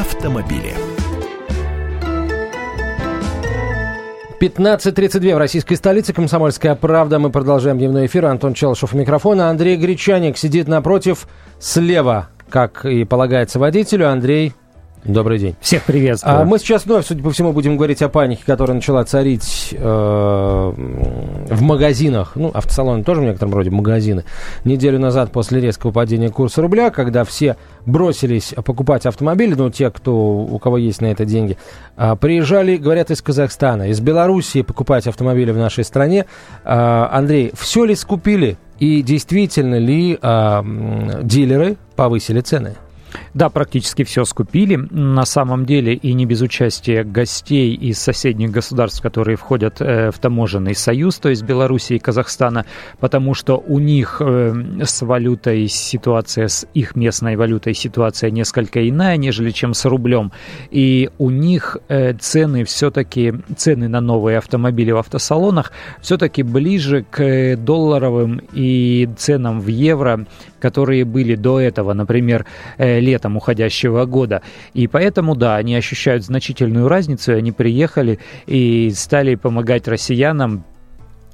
автомобили. 15.32 в российской столице. Комсомольская правда. Мы продолжаем дневной эфир. Антон Челышев у микрофона. Андрей Гречаник сидит напротив, слева, как и полагается водителю. Андрей, Добрый день. Всех приветствую. А мы сейчас вновь, судя по всему, будем говорить о панике, которая начала царить э, в магазинах. Ну, автосалоны тоже в некотором роде магазины. Неделю назад после резкого падения курса рубля, когда все бросились покупать автомобили, ну, те, кто, у кого есть на это деньги, э, приезжали, говорят, из Казахстана, из Белоруссии покупать автомобили в нашей стране. Э, Андрей, все ли скупили? И действительно ли э, дилеры повысили цены? Да, практически все скупили. На самом деле и не без участия гостей из соседних государств, которые входят э, в таможенный союз, то есть Белоруссии и Казахстана, потому что у них э, с валютой ситуация, с их местной валютой ситуация несколько иная, нежели чем с рублем. И у них э, цены все-таки, цены на новые автомобили в автосалонах все-таки ближе к долларовым и ценам в евро, которые были до этого, например, летом уходящего года. И поэтому, да, они ощущают значительную разницу, и они приехали и стали помогать россиянам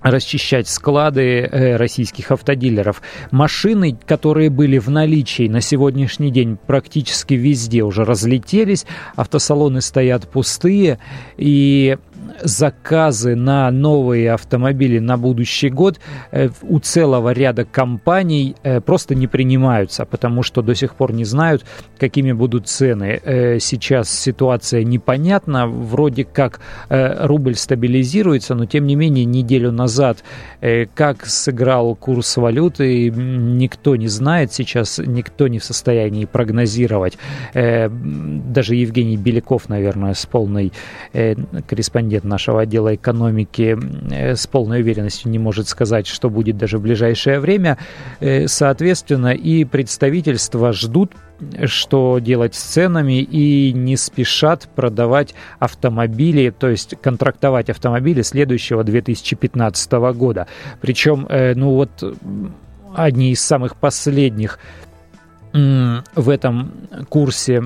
расчищать склады э, российских автодилеров. Машины, которые были в наличии на сегодняшний день практически везде уже разлетелись, автосалоны стоят пустые, и заказы на новые автомобили на будущий год э, у целого ряда компаний э, просто не принимаются, потому что до сих пор не знают, какими будут цены. Э, сейчас ситуация непонятна, вроде как рубль стабилизируется, но тем не менее неделю назад как сыграл курс валюты, никто не знает сейчас, никто не в состоянии прогнозировать. Даже Евгений Беляков, наверное, с полной корреспондент нашего отдела экономики э, с полной уверенностью не может сказать, что будет даже в ближайшее время. Э, соответственно, и представительства ждут что делать с ценами и не спешат продавать автомобили, то есть контрактовать автомобили следующего 2015 года. Причем, э, ну вот, одни из самых последних в этом курсе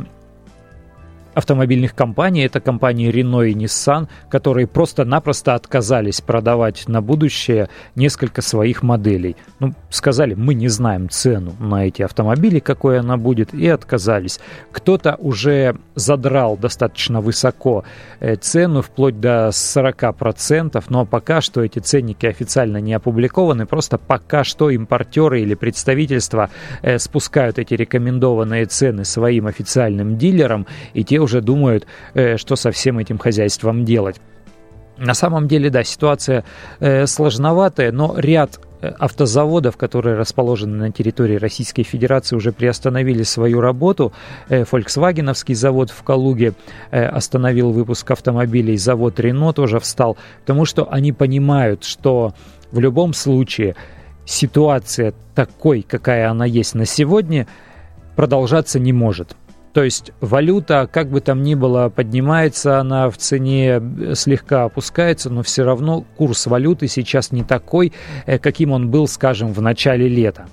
автомобильных компаний. Это компании Renault и Nissan, которые просто-напросто отказались продавать на будущее несколько своих моделей. Ну, сказали, мы не знаем цену на эти автомобили, какой она будет, и отказались. Кто-то уже задрал достаточно высоко э, цену, вплоть до 40%, но пока что эти ценники официально не опубликованы, просто пока что импортеры или представительства э, спускают эти рекомендованные цены своим официальным дилерам, и те уже думают, э, что со всем этим хозяйством делать. На самом деле, да, ситуация э, сложноватая, но ряд э, автозаводов, которые расположены на территории Российской Федерации, уже приостановили свою работу. Volkswagenовский завод в Калуге остановил выпуск автомобилей, завод Renault тоже встал, потому что они понимают, что в любом случае ситуация такой, какая она есть на сегодня, продолжаться не может. То есть валюта, как бы там ни было, поднимается она в цене, слегка опускается, но все равно курс валюты сейчас не такой, э, каким он был, скажем, в начале лета.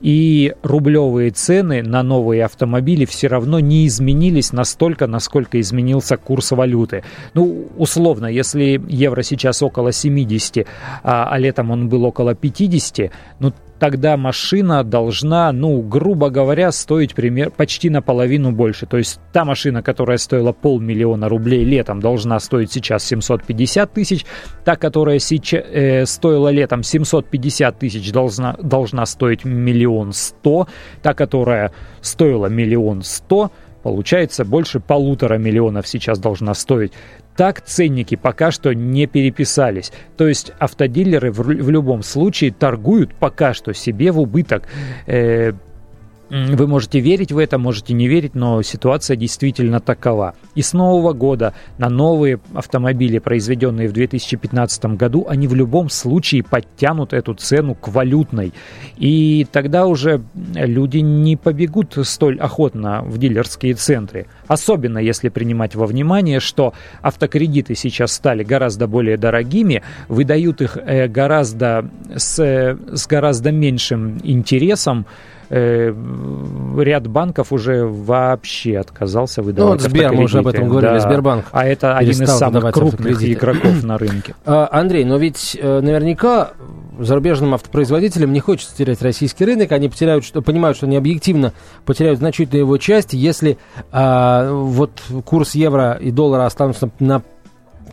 И рублевые цены на новые автомобили все равно не изменились настолько, насколько изменился курс валюты. Ну, условно, если евро сейчас около 70, а, а летом он был около 50, ну, тогда машина должна, ну, грубо говоря, стоить пример, почти наполовину больше. То есть та машина, которая стоила полмиллиона рублей летом, должна стоить сейчас 750 тысяч. Та, которая сейчас, э, стоила летом 750 тысяч, должна, должна стоить миллион сто. Та, которая стоила миллион сто, получается больше полутора миллионов сейчас должна стоить. Так ценники пока что не переписались. То есть автодилеры в, в любом случае торгуют пока что себе в убыток. Э, вы можете верить в это, можете не верить, но ситуация действительно такова. И с нового года на новые автомобили, произведенные в 2015 году, они в любом случае подтянут эту цену к валютной. И тогда уже люди не побегут столь охотно в дилерские центры. Особенно если принимать во внимание, что автокредиты сейчас стали гораздо более дорогими, выдают их э, гораздо с, с гораздо меньшим интересом, э, ряд банков уже вообще отказался выдавать Ну вот Сбер, мы уже об этом говорили, да. Сбербанк. А это один из самых крупных игроков на рынке. А, Андрей, но ведь э, наверняка зарубежным автопроизводителям не хочется терять российский рынок, они потеряют, что, понимают, что они объективно потеряют значительную его часть, если а, вот курс евро и доллара останутся на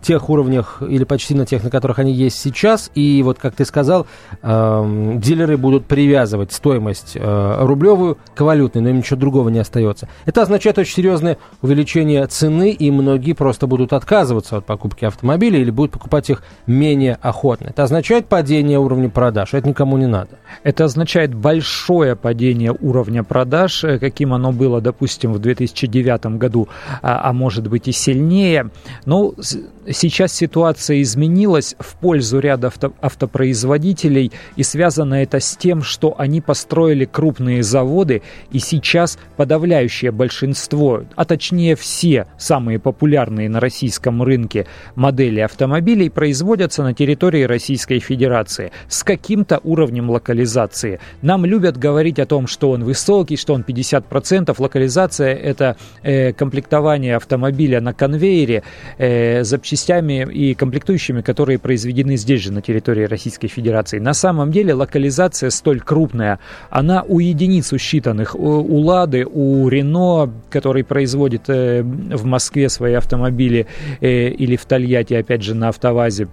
тех уровнях или почти на тех, на которых они есть сейчас. И вот, как ты сказал, э, дилеры будут привязывать стоимость э, рублевую к валютной, но им ничего другого не остается. Это означает очень серьезное увеличение цены, и многие просто будут отказываться от покупки автомобилей или будут покупать их менее охотно. Это означает падение уровня продаж. Это никому не надо. Это означает большое падение уровня продаж, э, каким оно было, допустим, в 2009 году, а, а может быть и сильнее. Но сейчас ситуация изменилась в пользу ряда авто, автопроизводителей, и связано это с тем, что они построили крупные заводы, и сейчас подавляющее большинство, а точнее все самые популярные на российском рынке модели автомобилей производятся на территории Российской Федерации с каким-то уровнем локализации. Нам любят говорить о том, что он высокий, что он 50%. Локализация – это э, комплектование автомобиля на конвейере, э, запчастей запчастями и комплектующими, которые произведены здесь же, на территории Российской Федерации. На самом деле локализация столь крупная, она у единиц усчитанных. У Лады, у Рено, который производит э, в Москве свои автомобили, э, или в Тольятти, опять же, на автовазе,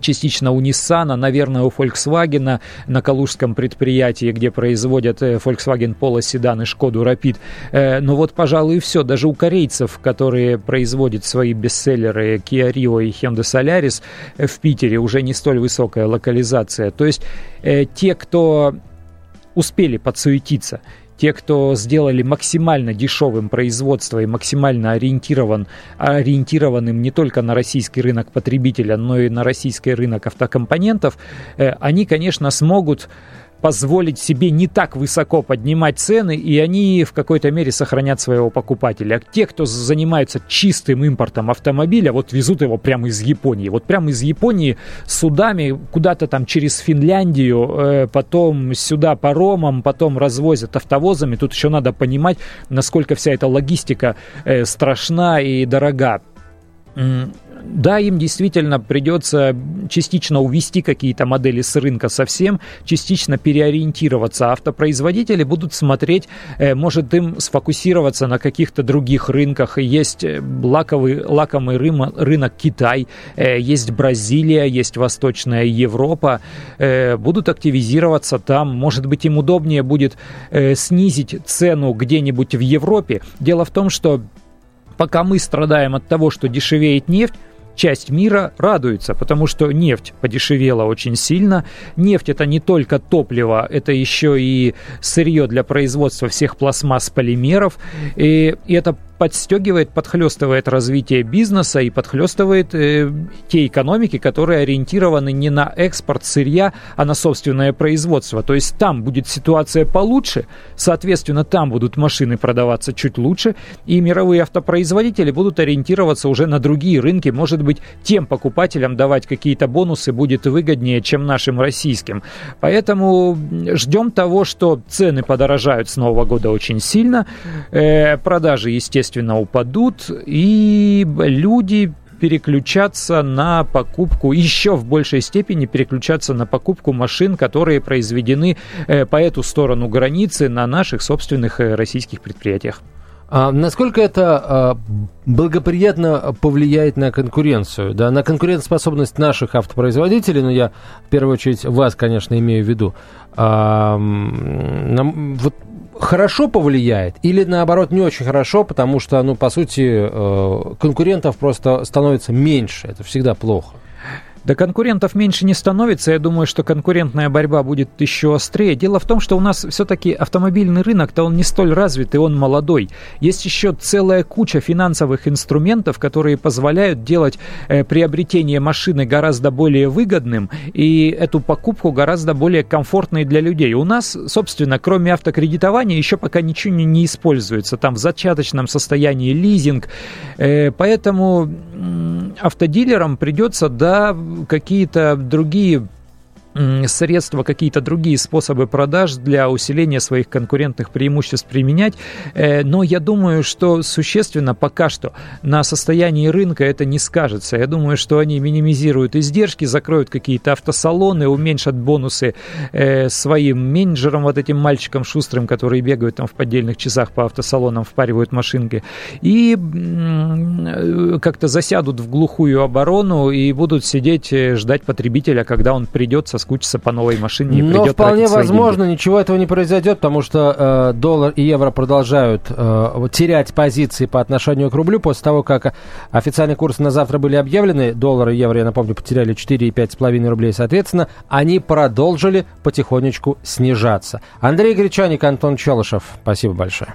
частично у Nissan, наверное, у Volkswagen на калужском предприятии, где производят э, Volkswagen Polo седан и Шкоду Rapid. Э, но вот, пожалуй, и все. Даже у корейцев, которые производят свои бестселлеры Kia Rio и Hyundai Solaris э, в Питере, уже не столь высокая локализация. То есть те, кто успели подсуетиться те, кто сделали максимально дешевым производство и максимально ориентирован, ориентированным не только на российский рынок потребителя, но и на российский рынок автокомпонентов, э, они, конечно, смогут позволить себе не так высоко поднимать цены, и они в какой-то мере сохранят своего покупателя. А те, кто занимаются чистым импортом автомобиля, вот везут его прямо из Японии. Вот прямо из Японии судами куда-то там через Финляндию, э, потом сюда паромом, потом развозят автовозами. Тут еще надо понимать, насколько вся эта логистика э, страшна и дорога. Да, им действительно придется частично увести какие-то модели с рынка совсем, частично переориентироваться. Автопроизводители будут смотреть, э, может им сфокусироваться на каких-то других рынках. Есть э, лаковый, лакомый рынок Китай, э, есть Бразилия, есть Восточная Европа. Будут активизироваться там. Может быть, им удобнее будет снизить цену где-нибудь в Европе. Дело в том, что пока мы страдаем от того, что дешевеет нефть, часть мира радуется, потому что нефть подешевела очень сильно. Нефть это не только топливо, это еще и сырье для производства всех пластмасс, полимеров. И, это подстегивает, подхлестывает развитие бизнеса и подхлестывает э, те экономики, которые ориентированы не на экспорт сырья, а на собственное производство. То есть там будет ситуация получше, соответственно, там будут машины продаваться чуть лучше, и мировые автопроизводители будут ориентироваться уже на другие рынки. Может быть, тем покупателям давать какие-то бонусы будет выгоднее, чем нашим российским. Поэтому ждем того, что цены подорожают с Нового года очень сильно, э, продажи, естественно, естественно, упадут, и люди переключаться на покупку, еще в большей степени переключаться на покупку машин, которые произведены э, по эту сторону границы на наших собственных э, российских предприятиях. А насколько это а, благоприятно повлияет на конкуренцию, да, на конкурентоспособность наших автопроизводителей, но ну, я в первую очередь вас, конечно, имею в виду. А, нам, вот хорошо повлияет или наоборот не очень хорошо, потому что, ну, по сути, э, конкурентов просто становится меньше. Это всегда плохо. Да конкурентов меньше не становится. Я думаю, что конкурентная борьба будет еще острее. Дело в том, что у нас все-таки автомобильный рынок-то он не столь развитый, он молодой. Есть еще целая куча финансовых инструментов, которые позволяют делать э, приобретение машины гораздо более выгодным и эту покупку гораздо более комфортной для людей. У нас, собственно, кроме автокредитования, еще пока ничего не, не используется. Там в зачаточном состоянии лизинг. Э, поэтому автодилерам придется, да, какие-то другие средства, какие-то другие способы продаж для усиления своих конкурентных преимуществ применять. Э, но я думаю, что существенно пока что на состоянии рынка это не скажется. Я думаю, что они минимизируют издержки, закроют какие-то автосалоны, уменьшат бонусы э, своим менеджерам, вот этим мальчикам шустрым, которые бегают там в поддельных часах по автосалонам, впаривают машинки. И э, как-то засядут в глухую оборону и будут сидеть, ждать потребителя, когда он придет со соскучится по новой машине и Но придет вполне возможно, деньги. ничего этого не произойдет, потому что э, доллар и евро продолжают э, терять позиции по отношению к рублю после того, как официальные курсы на завтра были объявлены. Доллар и евро, я напомню, потеряли 4 и 5,5 рублей, соответственно. Они продолжили потихонечку снижаться. Андрей Гречаник, Антон Челышев. Спасибо большое.